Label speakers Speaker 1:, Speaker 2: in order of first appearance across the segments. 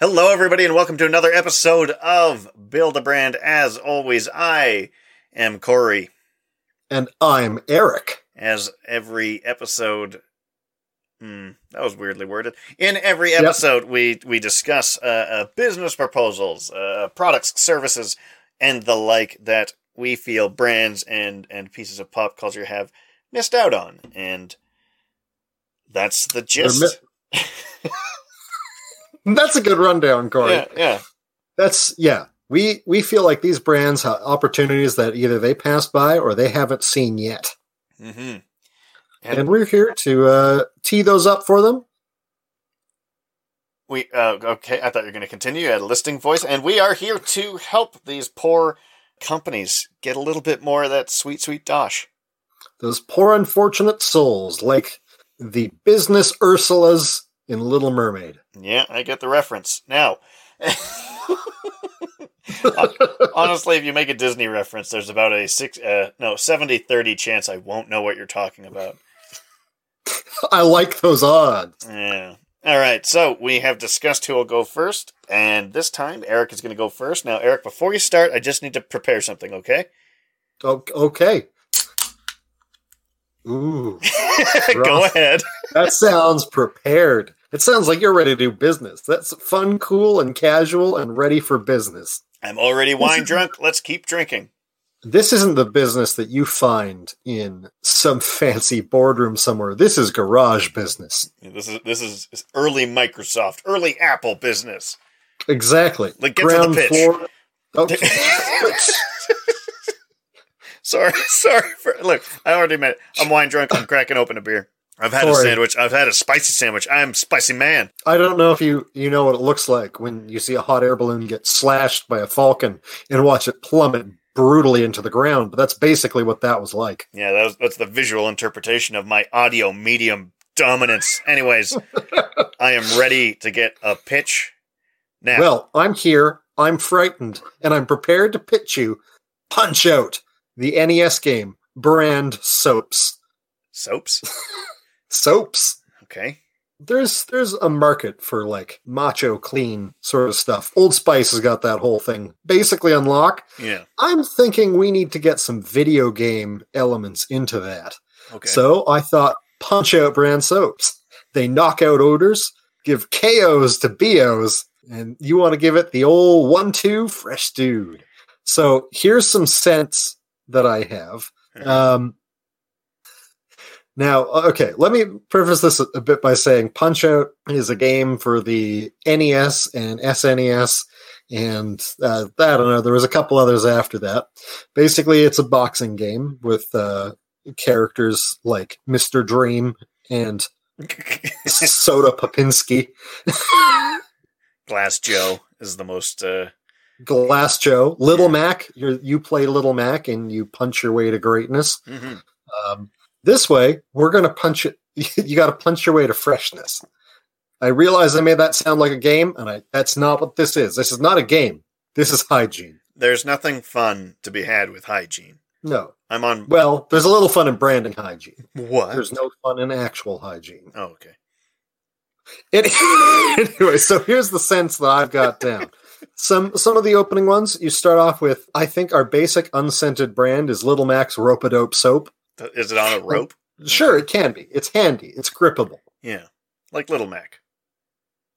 Speaker 1: Hello, everybody, and welcome to another episode of Build a Brand. As always, I am Corey.
Speaker 2: And I'm Eric.
Speaker 1: As every episode, hmm, that was weirdly worded. In every episode, we we discuss uh, uh, business proposals, uh, products, services, and the like that we feel brands and and pieces of pop culture have missed out on, and that's the gist.
Speaker 2: That's a good rundown, Corey.
Speaker 1: yeah, yeah.
Speaker 2: That's yeah. We we feel like these brands have opportunities that either they passed by or they haven't seen yet,
Speaker 1: Mm-hmm.
Speaker 2: and, we're here to uh, tee those up for them.
Speaker 1: We uh, okay. I thought you were going to continue. You had a listing voice, and we are here to help these poor companies get a little bit more of that sweet, sweet dosh.
Speaker 2: Those poor unfortunate souls, like the business Ursulas in Little Mermaid.
Speaker 1: Yeah, I get the reference now. Honestly, if you make a Disney reference, there's about a six, uh, no, 70-30 chance I won't know what you're talking about.
Speaker 2: I like those odds.
Speaker 1: Yeah. All right, so we have discussed who will go first, and this time Eric is going to go first. Now, Eric, before you start, I just need to prepare something, okay?
Speaker 2: Okay. Ooh,
Speaker 1: go ahead.
Speaker 2: that sounds prepared. It sounds like you're ready to do business. That's fun, cool, and casual, and ready for business.
Speaker 1: I'm already wine drunk. Let's keep drinking.
Speaker 2: This isn't the business that you find in some fancy boardroom somewhere. This is garage business.
Speaker 1: This is this is early Microsoft, early Apple business.
Speaker 2: Exactly.
Speaker 1: Like, get to the pitch.
Speaker 2: floor. Okay.
Speaker 1: Oh, sorry, sorry for look. I already meant I'm wine drunk. I'm cracking open a beer. I've had a sandwich. I've had a spicy sandwich. I'm spicy man.
Speaker 2: I don't know if you you know what it looks like when you see a hot air balloon get slashed by a falcon and watch it plummet brutally into the ground. But that's basically what that was like.
Speaker 1: Yeah, that was, that's the visual interpretation of my audio medium dominance. Anyways, I am ready to get a pitch now.
Speaker 2: Well, I'm here. I'm frightened, and I'm prepared to pitch you Punch Out, the NES game, brand soaps.
Speaker 1: soaps.
Speaker 2: Soaps.
Speaker 1: Okay.
Speaker 2: There's there's a market for like macho clean sort of stuff. Old Spice has got that whole thing basically unlocked.
Speaker 1: Yeah.
Speaker 2: I'm thinking we need to get some video game elements into that.
Speaker 1: Okay.
Speaker 2: So I thought Punch Out brand soaps. They knock out odors, give KOs to BOs, and you want to give it the old one two fresh dude. So here's some scents that I have. Um, now, okay, let me preface this a, bit by saying Punch Out is a game for the NES and SNES, and uh, I don't know, there was a couple others after that. Basically, it's a boxing game with uh, characters like Mr. Dream and Soda Popinski,
Speaker 1: Glass Joe is the most. Uh,
Speaker 2: Glass Joe, Little Mac. you you play Little Mac and you punch your way to greatness.
Speaker 1: mhm.
Speaker 2: Um, this way, we're going to punch it. You got to punch your way to freshness. I realize I made that sound like a game, and I, that's not what this is. This is not a game. This is hygiene.
Speaker 1: There's nothing fun to be had with hygiene.
Speaker 2: No.
Speaker 1: I'm on.
Speaker 2: Well, there's a little fun in branding hygiene.
Speaker 1: What?
Speaker 2: There's no fun in actual hygiene.
Speaker 1: Oh, okay.
Speaker 2: Any- anyway, so here's the sense that I've got down. Some some of the opening ones you start off with. I think our basic unscented brand is Little Mac's Rope Dope soap.
Speaker 1: Is it on a rope?
Speaker 2: Sure, it can be. It's handy. It's grippable.
Speaker 1: Yeah. Like Little Mac.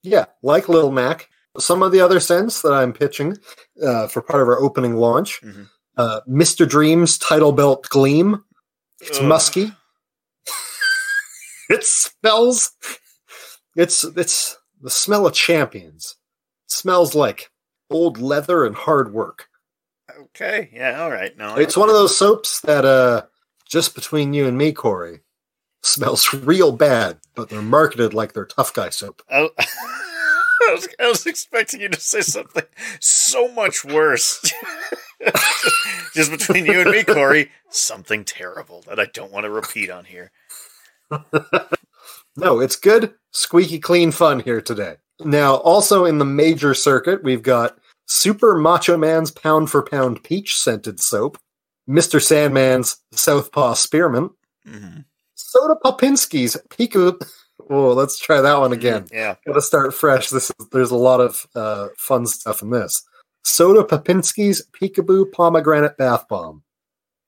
Speaker 2: Yeah, like Little Mac. Some of the other scents that I'm pitching uh, for part of our opening launch
Speaker 1: Mhm.
Speaker 2: uh, Mr. Dream's Title Belt Gleam. It's
Speaker 1: Ugh.
Speaker 2: musky. it smells. It's it's the smell of champions. It smells like old leather and hard work.
Speaker 1: Okay. Yeah. All right. No.
Speaker 2: It's one of those soaps that, uh, just between you and me, Corey, smells real bad, but they're marketed like they're tough guy soap.
Speaker 1: I, I was, I was expecting you to say something so much worse. Just between you and me, Corey, something terrible that I don't want to repeat on here.
Speaker 2: No, it's good, squeaky clean fun here today. Now, also in the major circuit, we've got Super Macho Man's Pound for Pound Peach Scented Soap, Mr. Sandman's Southpaw Spearmint,
Speaker 1: Mhm.
Speaker 2: Soda Popinski's Pico. Oh, let's try that one again.
Speaker 1: Yeah.
Speaker 2: Gotta start fresh. This is, there's a lot of uh, fun stuff in this. Soda Popinski's Peekaboo Pomegranate Bath Bomb.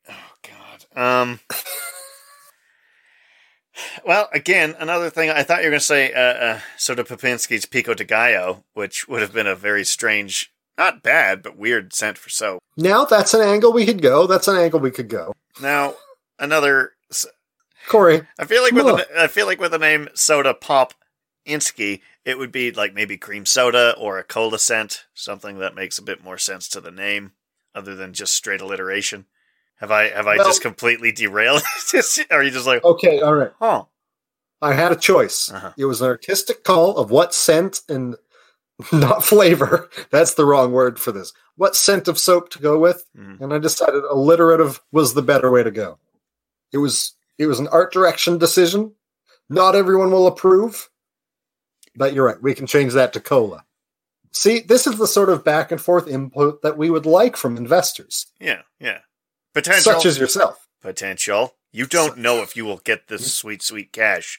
Speaker 1: Oh God. Um. Well, again, another thing. I thought you were going to say uh, uh, Soda Popinski's Pico de Gallo, which would have been a very strange, not bad, but weird scent for soap.
Speaker 2: Now that's an angle we could go. That's an angle we could go.
Speaker 1: Now, another.
Speaker 2: Corey,
Speaker 1: I feel like with
Speaker 2: Look.
Speaker 1: the, I feel like with the name Soda Pop Insky, it would be like maybe cream soda or a cola scent, something that makes a bit more sense to the name, other than just straight alliteration. Have I have I
Speaker 2: Well-
Speaker 1: just completely derailed? Are you just like,
Speaker 2: okay, all right.
Speaker 1: oh,
Speaker 2: I had a choice.
Speaker 1: Uh-huh.
Speaker 2: It was an artistic call of what scent and not flavor. That's the wrong word for this. What scent of soap to go with,
Speaker 1: Mhm.
Speaker 2: and I decided alliterative was the better way to go. It was it was an art direction decision. Not everyone will approve, but you're right. We can change that to cola. See, this is the sort of back and forth input that we would like from investors,
Speaker 1: yeah, yeah, potential,
Speaker 2: such as yourself.
Speaker 1: potential. You don't know if you will get this sweet, sweet cash.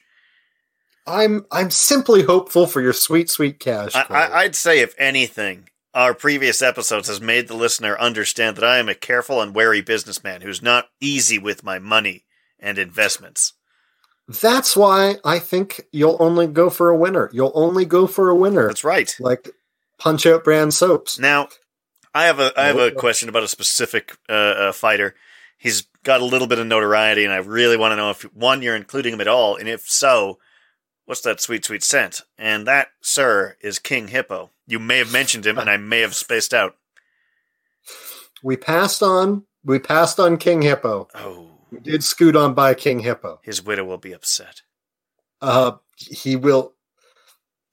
Speaker 2: I'm I'm simply hopeful for your sweet, sweet cash.
Speaker 1: I, I, I'd say, if anything, our previous episodes has made the listener understand that I am a careful and wary businessman who's not easy with my money and investments.
Speaker 2: That's why I think you'll only go for a winner. You'll only go for a winner,
Speaker 1: That's right.
Speaker 2: like Punch Out brand soaps.
Speaker 1: Now, I have a I have a question about a specific uh, uh, fighter. He's got a little bit of notoriety, and I really want to know if one you're including him at all, and if so, what's that sweet sweet scent? And that, sir, is King Hippo. You may have mentioned him, and I may have spaced out.
Speaker 2: We passed on. We passed on King Hippo.
Speaker 1: Oh,
Speaker 2: We did scoot on by King Hippo.
Speaker 1: his widow will be upset.
Speaker 2: Uh, he will.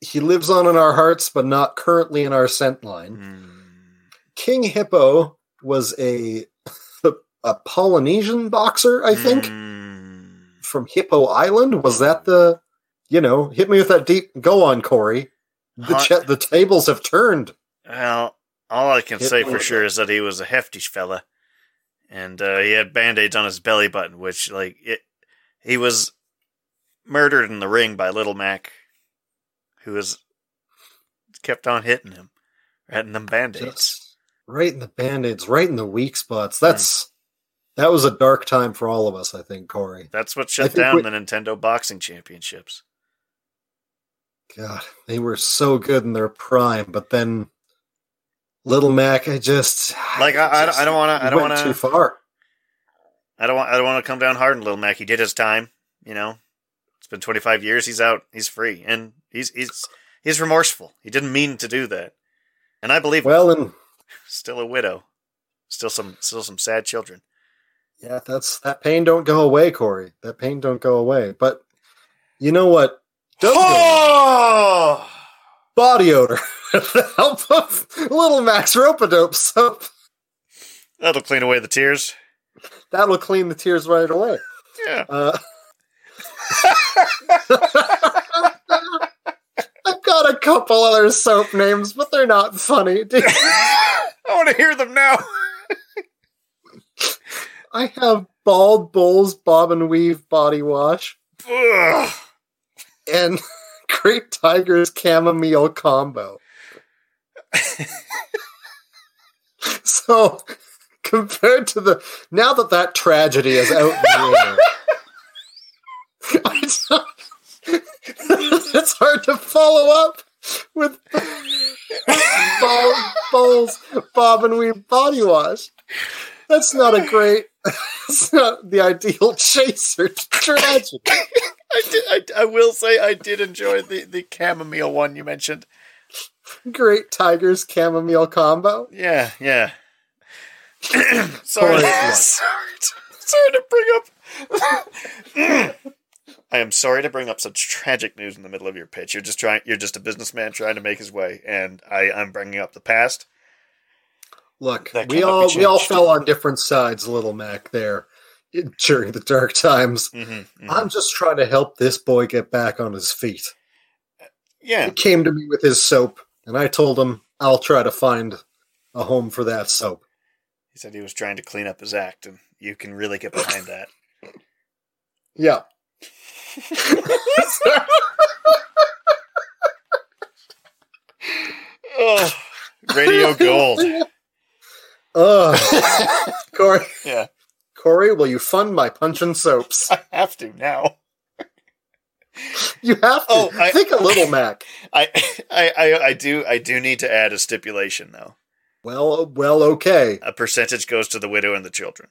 Speaker 2: He lives on in our hearts, but not currently in our scent line.
Speaker 1: Hmm.
Speaker 2: King Hippo was a a Polynesian boxer, I think,
Speaker 1: Hmm.
Speaker 2: from Hippo Island. Was that the? You know, hit me with that deep. Go on, Corey. The ch- the tables have turned.
Speaker 1: Well, all I can
Speaker 2: Hit
Speaker 1: say for sure
Speaker 2: it.
Speaker 1: is that he was a hefty fella, and uh, he had band aids on his belly button, which like it, he was murdered in the ring by Little Mac, who was kept on hitting him, hitting them band aids.
Speaker 2: Right in the band-aids, right in the weak spots. That's that was a dark time for all of us, I think, Corey.
Speaker 1: That's what shut down
Speaker 2: we-
Speaker 1: the Nintendo Boxing Championships.
Speaker 2: God, they were so good in their prime, but then Little Mac, I just
Speaker 1: Like, I- I don't- I don't wanna- I don't
Speaker 2: went
Speaker 1: wanna-
Speaker 2: too far.
Speaker 1: I don't want I don't want to come down hard on Little Mac. He did his time, you know. It's been 25 years. He's out. He's free, and he's he's he's remorseful. He didn't mean to do that, and I believe
Speaker 2: Well, and
Speaker 1: still a widow, still some still some sad children.
Speaker 2: yeah, that's that pain don't go away, Corey. That pain don't go away. But you know what?
Speaker 1: Oh,
Speaker 2: Body odor. With the help of Little Mac's Ropadope soap.
Speaker 1: that'll clean away the tears.
Speaker 2: That'll clean the tears right away.
Speaker 1: Yeah.
Speaker 2: Uh, I've got a couple other soap names, but they're not funny.
Speaker 1: I want to hear them now.
Speaker 2: I have Bald Bull's Bob and Weave body wash
Speaker 1: Ugh.
Speaker 2: And Great Tiger's chamomile combo. so, compared to the now that that tragedy is out in the air, it's hard to follow up with Bull's Bob and Weave body wash. That's not a great. That's not the ideal chaser tragedy.
Speaker 1: I did. I, I will say I did enjoy the the chamomile one you mentioned.
Speaker 2: Great Tigers chamomile combo.
Speaker 1: Yeah, yeah. sorry, sorry, to, sorry to bring up. I am sorry to bring up such tragic news in the middle of your pitch. You're just trying. You're just a businessman trying to make his way, and I, I'm bringing up the past.
Speaker 2: Look, we all we all fell on different sides, Little Mac. There during the dark times.
Speaker 1: Mm-hmm,
Speaker 2: I'm just trying to help this boy get back on his feet.
Speaker 1: Yeah,
Speaker 2: He came to me with his soap, and I told him I'll try to find a home for that soap.
Speaker 1: he said he was trying to clean up his act, and you can really get behind that.
Speaker 2: Yeah.
Speaker 1: oh, radio gold.
Speaker 2: Oh, Corey,
Speaker 1: Yeah,
Speaker 2: Corey, will you fund my punch and soaps?
Speaker 1: I have to now.
Speaker 2: You have to
Speaker 1: Oh, I-
Speaker 2: think a little, Mac.
Speaker 1: I, I, I, I do, I do need to add a stipulation though.
Speaker 2: Well, well, okay.
Speaker 1: A percentage goes to the widow and the children.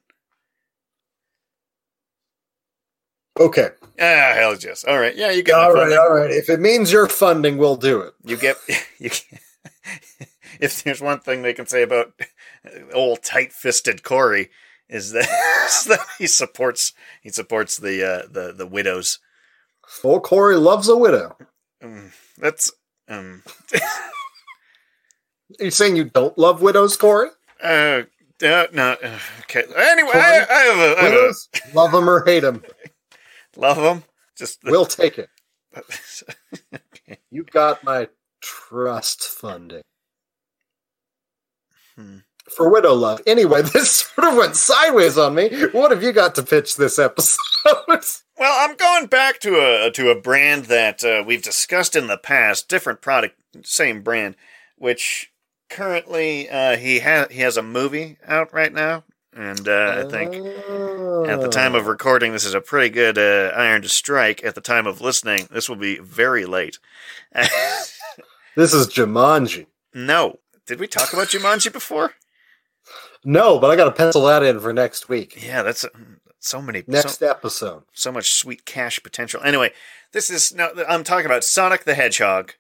Speaker 2: Okay.
Speaker 1: Ah, hell yes. All right. Yeah, you get
Speaker 2: All right,
Speaker 1: funding.
Speaker 2: all right. If it means you're funding, we'll do it.
Speaker 1: You get you. Can, if there's one thing they can say about old tight-fisted Corey is that, is that he supports he supports the uh, the the widows.
Speaker 2: Full Corey loves a widow.
Speaker 1: Mm, that's um
Speaker 2: Are you saying you don't love widows, Corey?
Speaker 1: uh, uh no uh, okay. Anyway, I, I have a, I have
Speaker 2: Widows, love them or hate them,
Speaker 1: love them. Just the,
Speaker 2: we'll take it. You got my trust funding
Speaker 1: Hmm.
Speaker 2: For widow love. Anyway, this sort of went sideways on me. What have you got to pitch this episode?
Speaker 1: Well, I'm going back to a to a brand that uh, we've discussed in the past, different product, same brand, which currently uh, he has he has a movie out right now, and uh, I think at the time of recording, this is a pretty good uh, iron to strike. At the time of listening, this will be very late.
Speaker 2: this is Jumanji.
Speaker 1: no, did we talk about Jumanji before?
Speaker 2: No, but I got to pencil that in for next week.
Speaker 1: Yeah, that's uh, so many so-
Speaker 2: Next episode.
Speaker 1: so much sweet cash potential. Anyway, this is no. I'm talking about Sonic the Hedgehog.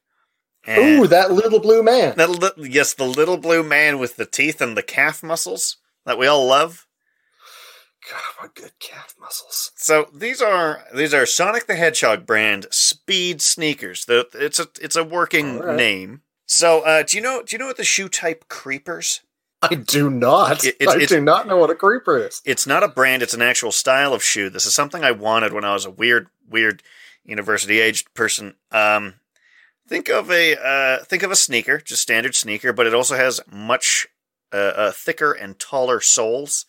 Speaker 2: Ooh, that little blue man.
Speaker 1: That li- yes, the little blue man with the teeth and the calf muscles that we all love.
Speaker 2: God, what good calf muscles.
Speaker 1: So these are these are Sonic the Hedgehog brand speed sneakers. The, it's a it's a working
Speaker 2: right.
Speaker 1: name. So uh, do you know do you know what the shoe type creepers?
Speaker 2: I do not.
Speaker 1: It- it's-
Speaker 2: I do not know what a creeper is.
Speaker 1: It's not a brand. It's an actual style of shoe. This is something I wanted when I was a weird weird university aged person. Um, think of a uh, think of a sneaker, just standard sneaker, but it also has much uh, uh, thicker and taller soles.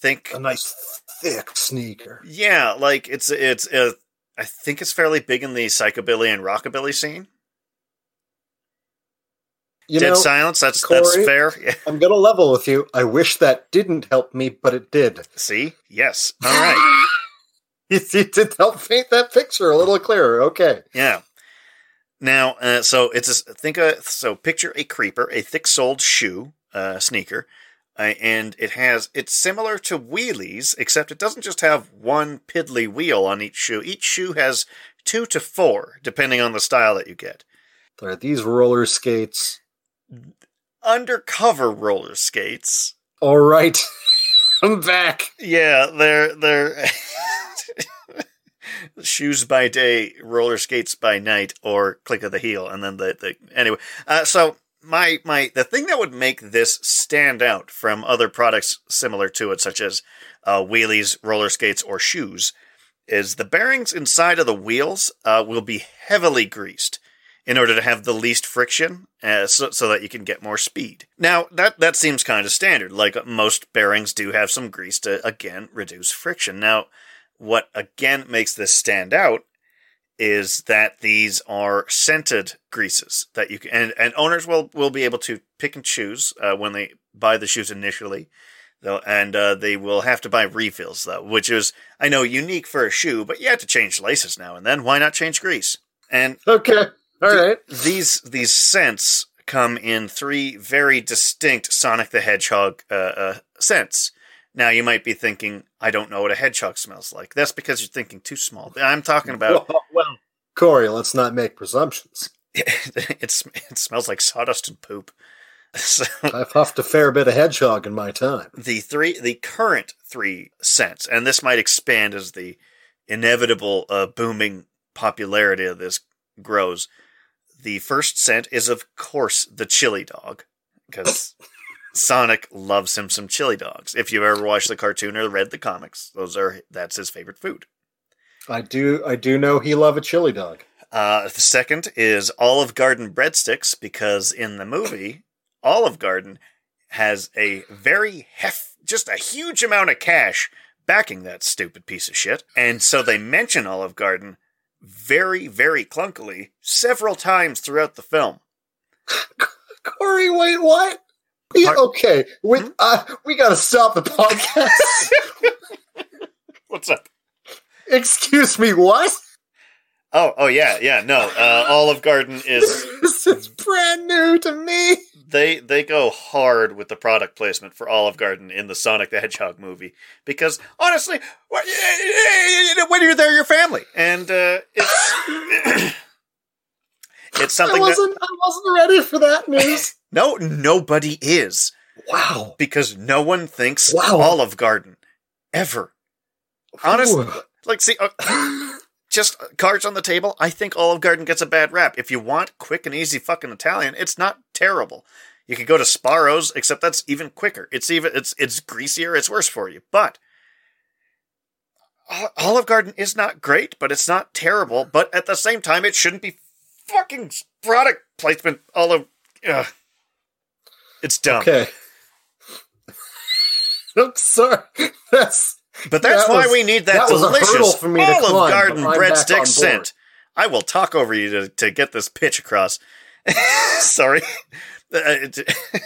Speaker 1: Think
Speaker 2: A nice thick sneaker.
Speaker 1: Yeah, like it's it's uh, I think it's fairly big in the psychobilly and rockabilly scene.
Speaker 2: You
Speaker 1: Dead
Speaker 2: know,
Speaker 1: silence. That's that's fair.
Speaker 2: I'm gonna level with you. I wish that didn't help me, but it did.
Speaker 1: See, yes. All right.
Speaker 2: It, it did help paint that picture a little clearer. Okay.
Speaker 1: Yeah. Now, uh, so it's a think a so picture a creeper, a thick-soled shoe, uh, sneaker, uh, and it has it's similar to wheelies, except it doesn't just have one piddly wheel on each shoe. Each shoe has two to four, depending on the style that you get.
Speaker 2: Are these roller skates?
Speaker 1: Undercover roller skates.
Speaker 2: All right. I'm back.
Speaker 1: Yeah, they're they're shoes by day, roller skates by night, or click of the heel, and then the, the anyway. Uh, so my my the thing that would make this stand out from other products similar to it, such as uh, wheelies, roller skates, or shoes, is the bearings inside of the wheels uh, will be heavily greased in order to have the least friction, uh, so, so that you can get more speed. Now that that seems kind of standard. Like most bearings do have some grease to again reduce friction. Now, what again makes this stand out is that these are scented greases that you can, and, and owners will will be able to pick and choose uh, when they buy the shoes initially. Though, and uh, they will have to buy refills though, which is I know unique for a shoe, but you have to change laces now and then. Why not change grease? And
Speaker 2: Okay. All right.
Speaker 1: these these scents come in three very distinct Sonic the Hedgehog uh, uh, scents. Now you might be thinking, I don't know what a hedgehog smells like. That's because you're thinking too small. I'm talking about
Speaker 2: well, well, Corey, let's not make presumptions.
Speaker 1: it's it smells like sawdust and poop. So
Speaker 2: I've huffed a fair bit of hedgehog in my time.
Speaker 1: the three the current three scents, and this might expand as the inevitable uh, booming popularity of this grows. The first scent is of course the chili dog, because Sonic loves him some chili dogs. If you've ever watched the cartoon or read the comics, those are that's his favorite food.
Speaker 2: I do. I do know he love a chili dog.
Speaker 1: Uh, the second is Olive Garden breadsticks because in the movie, Olive Garden has a very hef, just a huge amount of cash backing that stupid piece of shit. And so they mention Olive Garden very, very clunkily several times throughout the film.
Speaker 2: Corey, wait, what? Yeah, okay, we
Speaker 1: Hmm?
Speaker 2: uh, we got to stop the podcast.
Speaker 1: What's up?
Speaker 2: Excuse me, what?
Speaker 1: Oh, oh yeah, yeah. No, uh, Olive Garden is
Speaker 2: this is brand new to me.
Speaker 1: They they go hard with the product placement for Olive Garden in the Sonic the Hedgehog movie because honestly, when you're there, your family, and uh, it's it's something that
Speaker 2: wasn't. I wasn't ready for that news.
Speaker 1: no nobody is
Speaker 2: wow.
Speaker 1: because no one thinks
Speaker 2: Wow.
Speaker 1: Olive Garden ever. Honestly,
Speaker 2: Ooh.
Speaker 1: like see. Uh, just cards on the table. I think Olive Garden gets a bad rap. If you want quick and easy fucking Italian, it's not terrible. You could go to Sbarro's, except that's even quicker. It's even it's it's greasier. It's worse for you. But Olive Garden is not great, but it's not terrible. But at the same time, it shouldn't be fucking product placement. All of ugh. it's dumb.
Speaker 2: okay. I'm sorry. That's
Speaker 1: But that's
Speaker 2: That
Speaker 1: why
Speaker 2: was-
Speaker 1: we need that,
Speaker 2: that was a hurdle
Speaker 1: delicious
Speaker 2: for me to
Speaker 1: Olive
Speaker 2: climb,
Speaker 1: Garden
Speaker 2: but I'm back on
Speaker 1: breadstick scent. I will talk over you to, to get this pitch across. Sorry. Uh,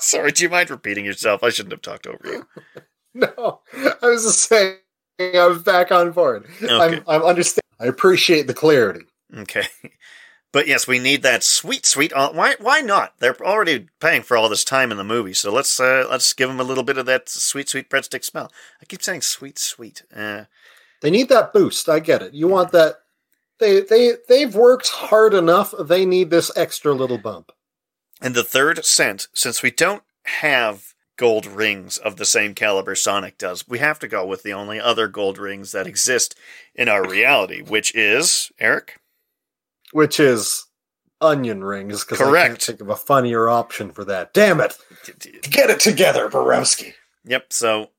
Speaker 1: Sorry, do you mind repeating yourself? I shouldn't have talked over you.
Speaker 2: no. I was just saying. I'm back on board.
Speaker 1: Okay.
Speaker 2: I'm. I'm understand. I appreciate the clarity.
Speaker 1: Okay. But yes, we need that sweet, sweet. Uh, why? Why not? They're already paying for all this time in the movie, so let's uh, let's give them a little bit of that sweet, sweet breadstick smell. I keep saying sweet, sweet. Uh,
Speaker 2: They need that boost. I get it. You want that. They they they've worked hard enough. They need this extra little bump.
Speaker 1: And the third scent, since we don't have gold rings of the same caliber Sonic does, we have to go with the only other gold rings that exist in our reality, which is Eric.
Speaker 2: which is onion rings. Because I can't think of a funnier option for that. Damn it! Get it together, Borowski.
Speaker 1: Yep. So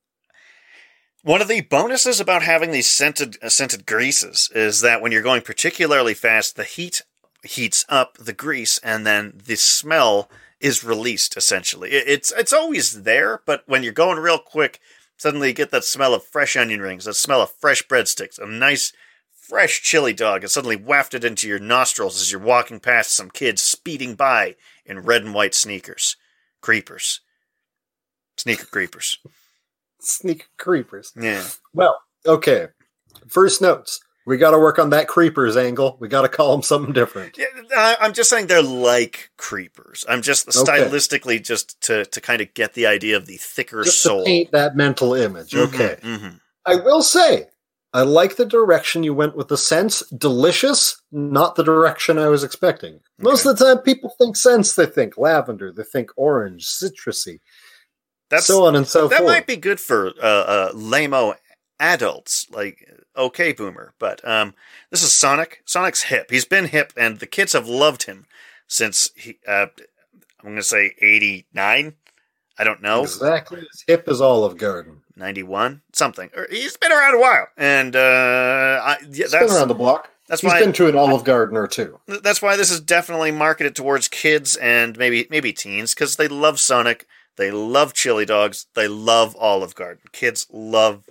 Speaker 1: one of the bonuses about having these scented uh, scented greases is that when you're going particularly fast, the heat heats up the grease, and then the smell is released. Essentially, It- it's it's always there, but when you're going real quick, suddenly you get that smell of fresh onion rings, that smell of fresh breadsticks, a nice fresh chili dog is suddenly wafted into your nostrils as you're walking past some kids speeding by in red and white sneakers, creepers, sneaker creepers.
Speaker 2: Sneak creepers.
Speaker 1: Yeah.
Speaker 2: Well, okay. First notes. We got to work on that creepers angle. We got to call them something different.
Speaker 1: Yeah, I, I'm just saying they're like creepers. I'm just
Speaker 2: Okay.
Speaker 1: stylistically just to to kind of get the idea of the thicker
Speaker 2: Just
Speaker 1: soul.
Speaker 2: to paint that mental image.
Speaker 1: Mhm,
Speaker 2: Okay.
Speaker 1: mhm.
Speaker 2: I will say, I like the direction you went with the scents. Delicious, not the direction I was expecting. Most of the time, people think scents. They think lavender. They think orange, citrusy,
Speaker 1: That's
Speaker 2: so on and so
Speaker 1: that
Speaker 2: forth.
Speaker 1: That might be good for uh, uh, lamo adults like okay boomer, but um, this is Sonic. Sonic's hip. He's been hip, and the kids have loved him since he. Uh, I'm going to say 89. I don't know.
Speaker 2: Exactly as hip as Olive Garden.
Speaker 1: 91 something or he's been around a while and uh I, yeah,
Speaker 2: He's been around the block.
Speaker 1: that's
Speaker 2: He's
Speaker 1: why
Speaker 2: been to an Olive Garden or two.
Speaker 1: that's why this is definitely marketed towards kids and maybe maybe teens because they love Sonic, they love chili dogs, they love Olive Garden. Kids love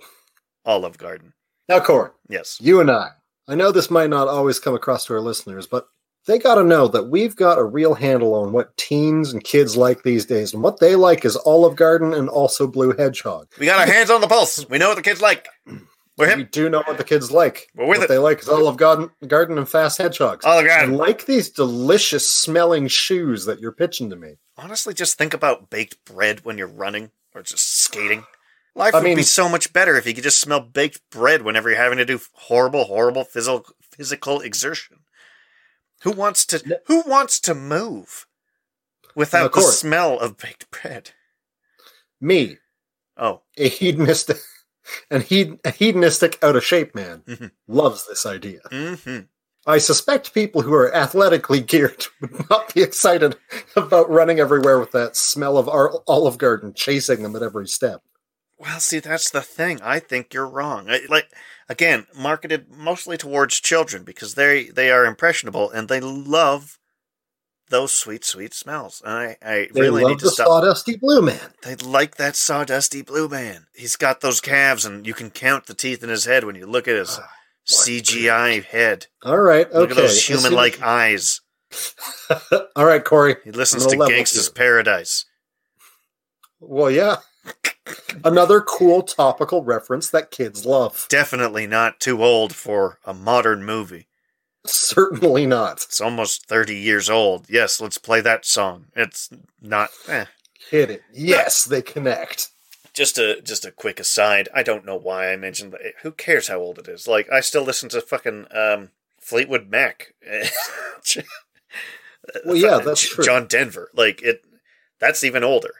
Speaker 1: Olive Garden.
Speaker 2: Now, Corey,
Speaker 1: Yes.
Speaker 2: you and I, I know this might not always come across to our listeners, but they got to know that we've got a real handle on what teens and kids like these days. And what they like is Olive Garden and also Blue Hedgehog.
Speaker 1: We got our hands on the pulse. We know what the kids like. We're
Speaker 2: We do know what the kids like.
Speaker 1: We're with
Speaker 2: what
Speaker 1: it.
Speaker 2: they like is Olive Garden, Garden and Fast Hedgehogs.
Speaker 1: Olive
Speaker 2: I like these delicious smelling shoes that you're pitching to me.
Speaker 1: Honestly, just think about baked bread when you're running or just skating. Life
Speaker 2: I
Speaker 1: would be so much better if you could just smell baked bread whenever you're having to do horrible, horrible physical physical exertion. Who wants to Who wants to move without the smell of baked bread?
Speaker 2: Me,
Speaker 1: Oh,
Speaker 2: a hedonistic and hed- a hedonistic out of shape man,
Speaker 1: Mhm.
Speaker 2: loves this idea.
Speaker 1: hmm
Speaker 2: I suspect people who are athletically geared would not be excited about running everywhere with that smell of Ar- Olive Garden chasing them at every step.
Speaker 1: Well, see, that's the thing. I think you're wrong. I, like again, marketed mostly towards children because they they are impressionable and they love those sweet, sweet smells. I, I
Speaker 2: They
Speaker 1: really
Speaker 2: love
Speaker 1: need to
Speaker 2: the
Speaker 1: stop.
Speaker 2: sawdusty blue man.
Speaker 1: They like that sawdusty blue man. He's got those calves, and you can count the teeth in his head when you look at his CGI head.
Speaker 2: All right, okay.
Speaker 1: Look at those human-like
Speaker 2: what-
Speaker 1: eyes.
Speaker 2: All right, Corey.
Speaker 1: He listens to Gangsta's
Speaker 2: you.
Speaker 1: Paradise.
Speaker 2: Well, yeah. Another cool topical reference that kids love.
Speaker 1: Definitely not too old for a modern movie.
Speaker 2: Certainly not.
Speaker 1: It's almost 30 years old. Yes, let's play that song. It's not eh.
Speaker 2: Hit it. Yes, they connect.
Speaker 1: Just a just a quick aside. I don't know why I mentioned that. Who cares how old it is? Like I still listen to fucking um, Fleetwood Mac.
Speaker 2: Well, yeah, that's true.
Speaker 1: John Denver. Like it. That's even older.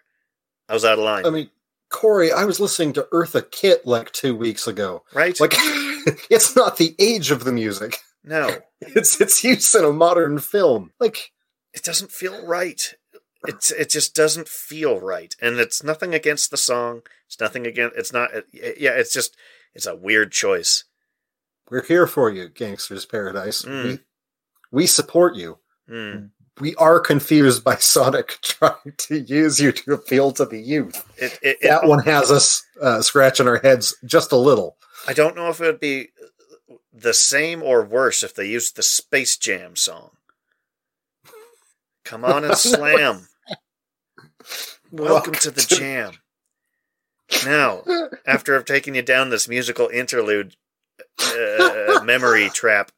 Speaker 1: I was out of line.
Speaker 2: I mean, Corey, I was listening to Eartha Kitt like two weeks ago.
Speaker 1: right?
Speaker 2: Like, it's not the age of the music;
Speaker 1: no,
Speaker 2: it's its use in a modern film. Like,
Speaker 1: it doesn't feel right. It's it just doesn't feel right, and it's nothing against the song. It's nothing against. It's not. It, yeah, it's just. It's a weird choice.
Speaker 2: we're here for you, Gangsta's Paradise.
Speaker 1: Mm.
Speaker 2: We we support you.
Speaker 1: Hmm.
Speaker 2: We are confused by Sonic trying to use you to appeal to the youth.
Speaker 1: It, it,
Speaker 2: That one has us uh, scratching our heads just a little.
Speaker 1: I don't know if it would be the same or worse if they used the Space Jam song. Come on and slam. Welcome to the jam. Now, after I've taken you down this musical interlude uh, memory trap,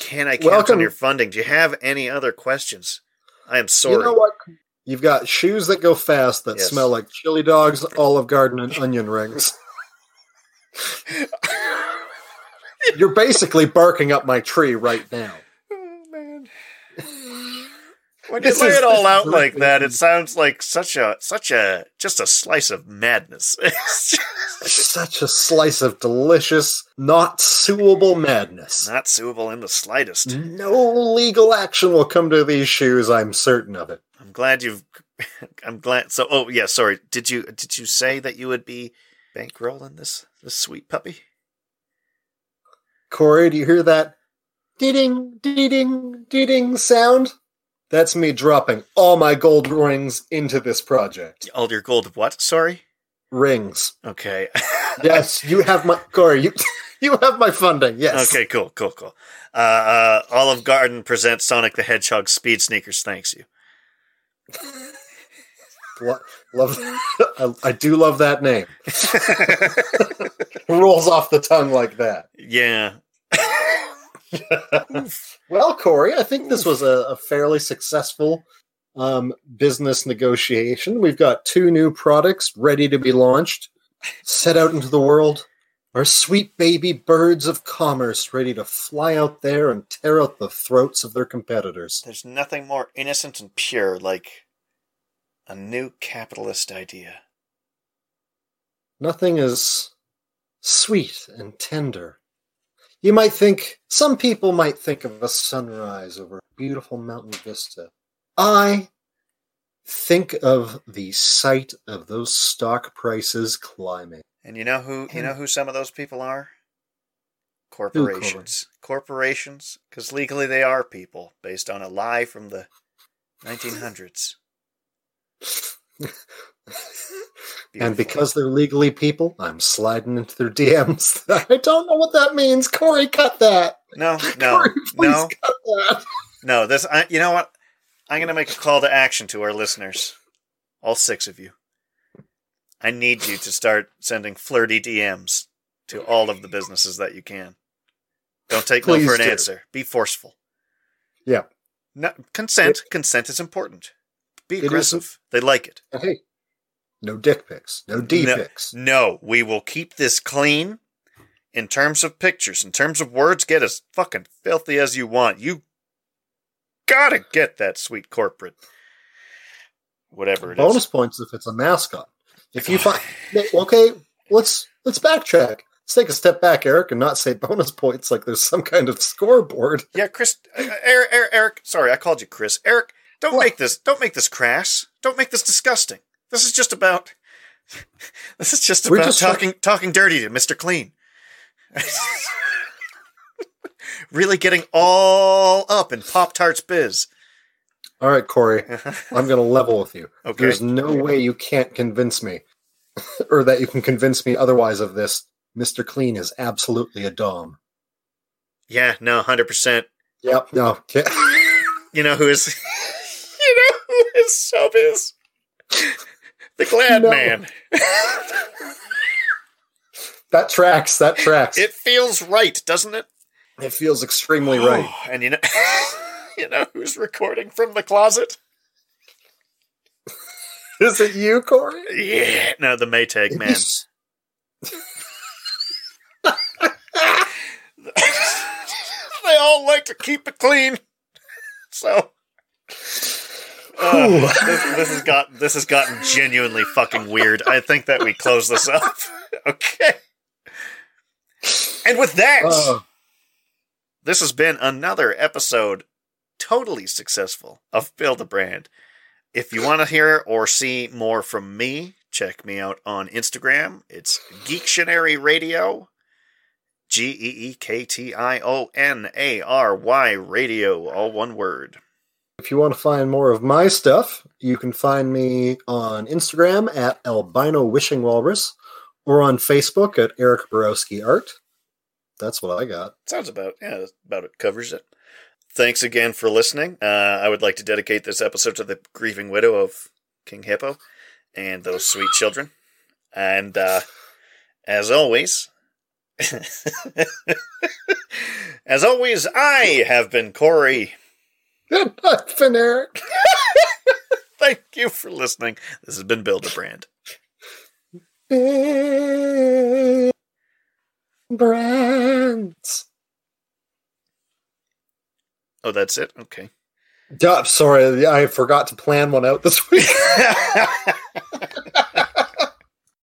Speaker 1: can I count on your funding? Do you have any other questions? I am sorry.
Speaker 2: You know what? You've got shoes that go fast that
Speaker 1: Yes.
Speaker 2: smell like chili dogs, Olive Garden, and onion rings. You're basically barking up my tree right now.
Speaker 1: When you
Speaker 2: This
Speaker 1: lay
Speaker 2: is-
Speaker 1: it all out like that, it sounds like such a such a just a slice of madness.
Speaker 2: Such a slice of delicious, not suable madness.
Speaker 1: not suable in the slightest.
Speaker 2: No legal action will come to these shoes, I'm certain of it.
Speaker 1: I'm glad you've I'm glad so oh yeah, sorry. Did you did you say that you would be bankrolling this this sweet puppy?
Speaker 2: Corey, do you hear that ding ding ding sound? That's me dropping all my gold rings into this project.
Speaker 1: All your gold what? Sorry?
Speaker 2: Rings.
Speaker 1: Okay.
Speaker 2: Yes, you have my Corey. You you have my funding. Yes.
Speaker 1: okay, cool, cool, cool. Uh, uh Olive Garden presents Sonic the Hedgehog Speed Sneakers. Thanks you.
Speaker 2: Lo- love. I, I do love that name. Rolls off the tongue like that.
Speaker 1: yeah.
Speaker 2: Well, Corey, I think this was a, a fairly successful um, business negotiation. We've got two new products ready to be launched, set out into the world. Our sweet baby birds of commerce ready to fly out there and tear out the throats of their competitors.
Speaker 1: There's nothing more innocent and pure like a new capitalist idea.
Speaker 2: Nothing is sweet and tender. You might think, some people might think of a sunrise over a beautiful mountain vista. I think of the sight of those stock prices climbing.
Speaker 1: And you know who you know who some of those people are? Corporations. Corporations, because legally they are people, based on a lie from the 1900s.
Speaker 2: And because they're legally people, I'm sliding into their DMs. I don't know what that means. Corey, cut that.
Speaker 1: no, no,
Speaker 2: Corey,
Speaker 1: no, no. This, I, you know what? I'm gonna make a call to action to our listeners, all six of you. I need you to start sending flirty DMs to all of the businesses that you can. Don't take no for an
Speaker 2: do.
Speaker 1: answer. Be forceful.
Speaker 2: Yeah.
Speaker 1: No, consent. consent is important. Be
Speaker 2: is-
Speaker 1: aggressive. They like it.
Speaker 2: Hey, no dick pics, no D
Speaker 1: No.
Speaker 2: pics.
Speaker 1: No, we will keep this clean in terms of pictures. In terms of words, get as fucking filthy as you want. You gotta get that sweet corporate. Whatever it is.
Speaker 2: bonus points if it's a mascot. If you find okay, let's let's backtrack. Let's take a step back, Eric, and not say bonus points like there's some kind of scoreboard.
Speaker 1: Yeah, Chris, uh, Eric, Eric, Eric, sorry, I called you Chris. Eric, don't make this, don't make this crass. Don't make this disgusting. This is just about, this is just about
Speaker 2: just
Speaker 1: talking, talking dirty to Mister Clean. really getting all up in Pop Tarts biz.
Speaker 2: All right, Corey, I'm going to level with you.
Speaker 1: Okay.
Speaker 2: There's no way you can't convince me, or that you can convince me otherwise of this. Mr. Clean is absolutely a dom.
Speaker 1: Yeah, no, hundred percent.
Speaker 2: Yep. No.
Speaker 1: You know who is? His sub is? The Glad
Speaker 2: No.
Speaker 1: Man.
Speaker 2: that tracks. That tracks. It,
Speaker 1: feels right, doesn't it?
Speaker 2: It feels extremely right.
Speaker 1: Oh, and you know, you know who's recording from the closet?
Speaker 2: Is it you, Corey?
Speaker 1: Yeah, no, the Maytag man. they all like to keep it clean. So uh, this, this has got this has gotten genuinely fucking weird. I think that we close this up. okay. And with that,
Speaker 2: Uh,
Speaker 1: this has been another episode totally successful of Build a Brand. If you want to hear or see more from me, check me out on Instagram. It's Geektionary Radio. G E E K T I O N A R Y Radio, all one word.
Speaker 2: If you want to find more of my stuff, you can find me on Instagram at albino wishing walrus or on Facebook at Eric Borowski Art. That's what I got.
Speaker 1: Sounds about yeah, that's about it covers it. Thanks again for listening. Uh, I would like to dedicate this episode to the grieving widow of King Hippo and those sweet children. And uh, as always, as always, I have been Corey.
Speaker 2: And I've been Eric.
Speaker 1: Thank you for listening. This has been Build a Brand.
Speaker 2: Brands.
Speaker 1: Oh, that's it. Okay.
Speaker 2: Duh, sorry, I forgot to plan one out this week.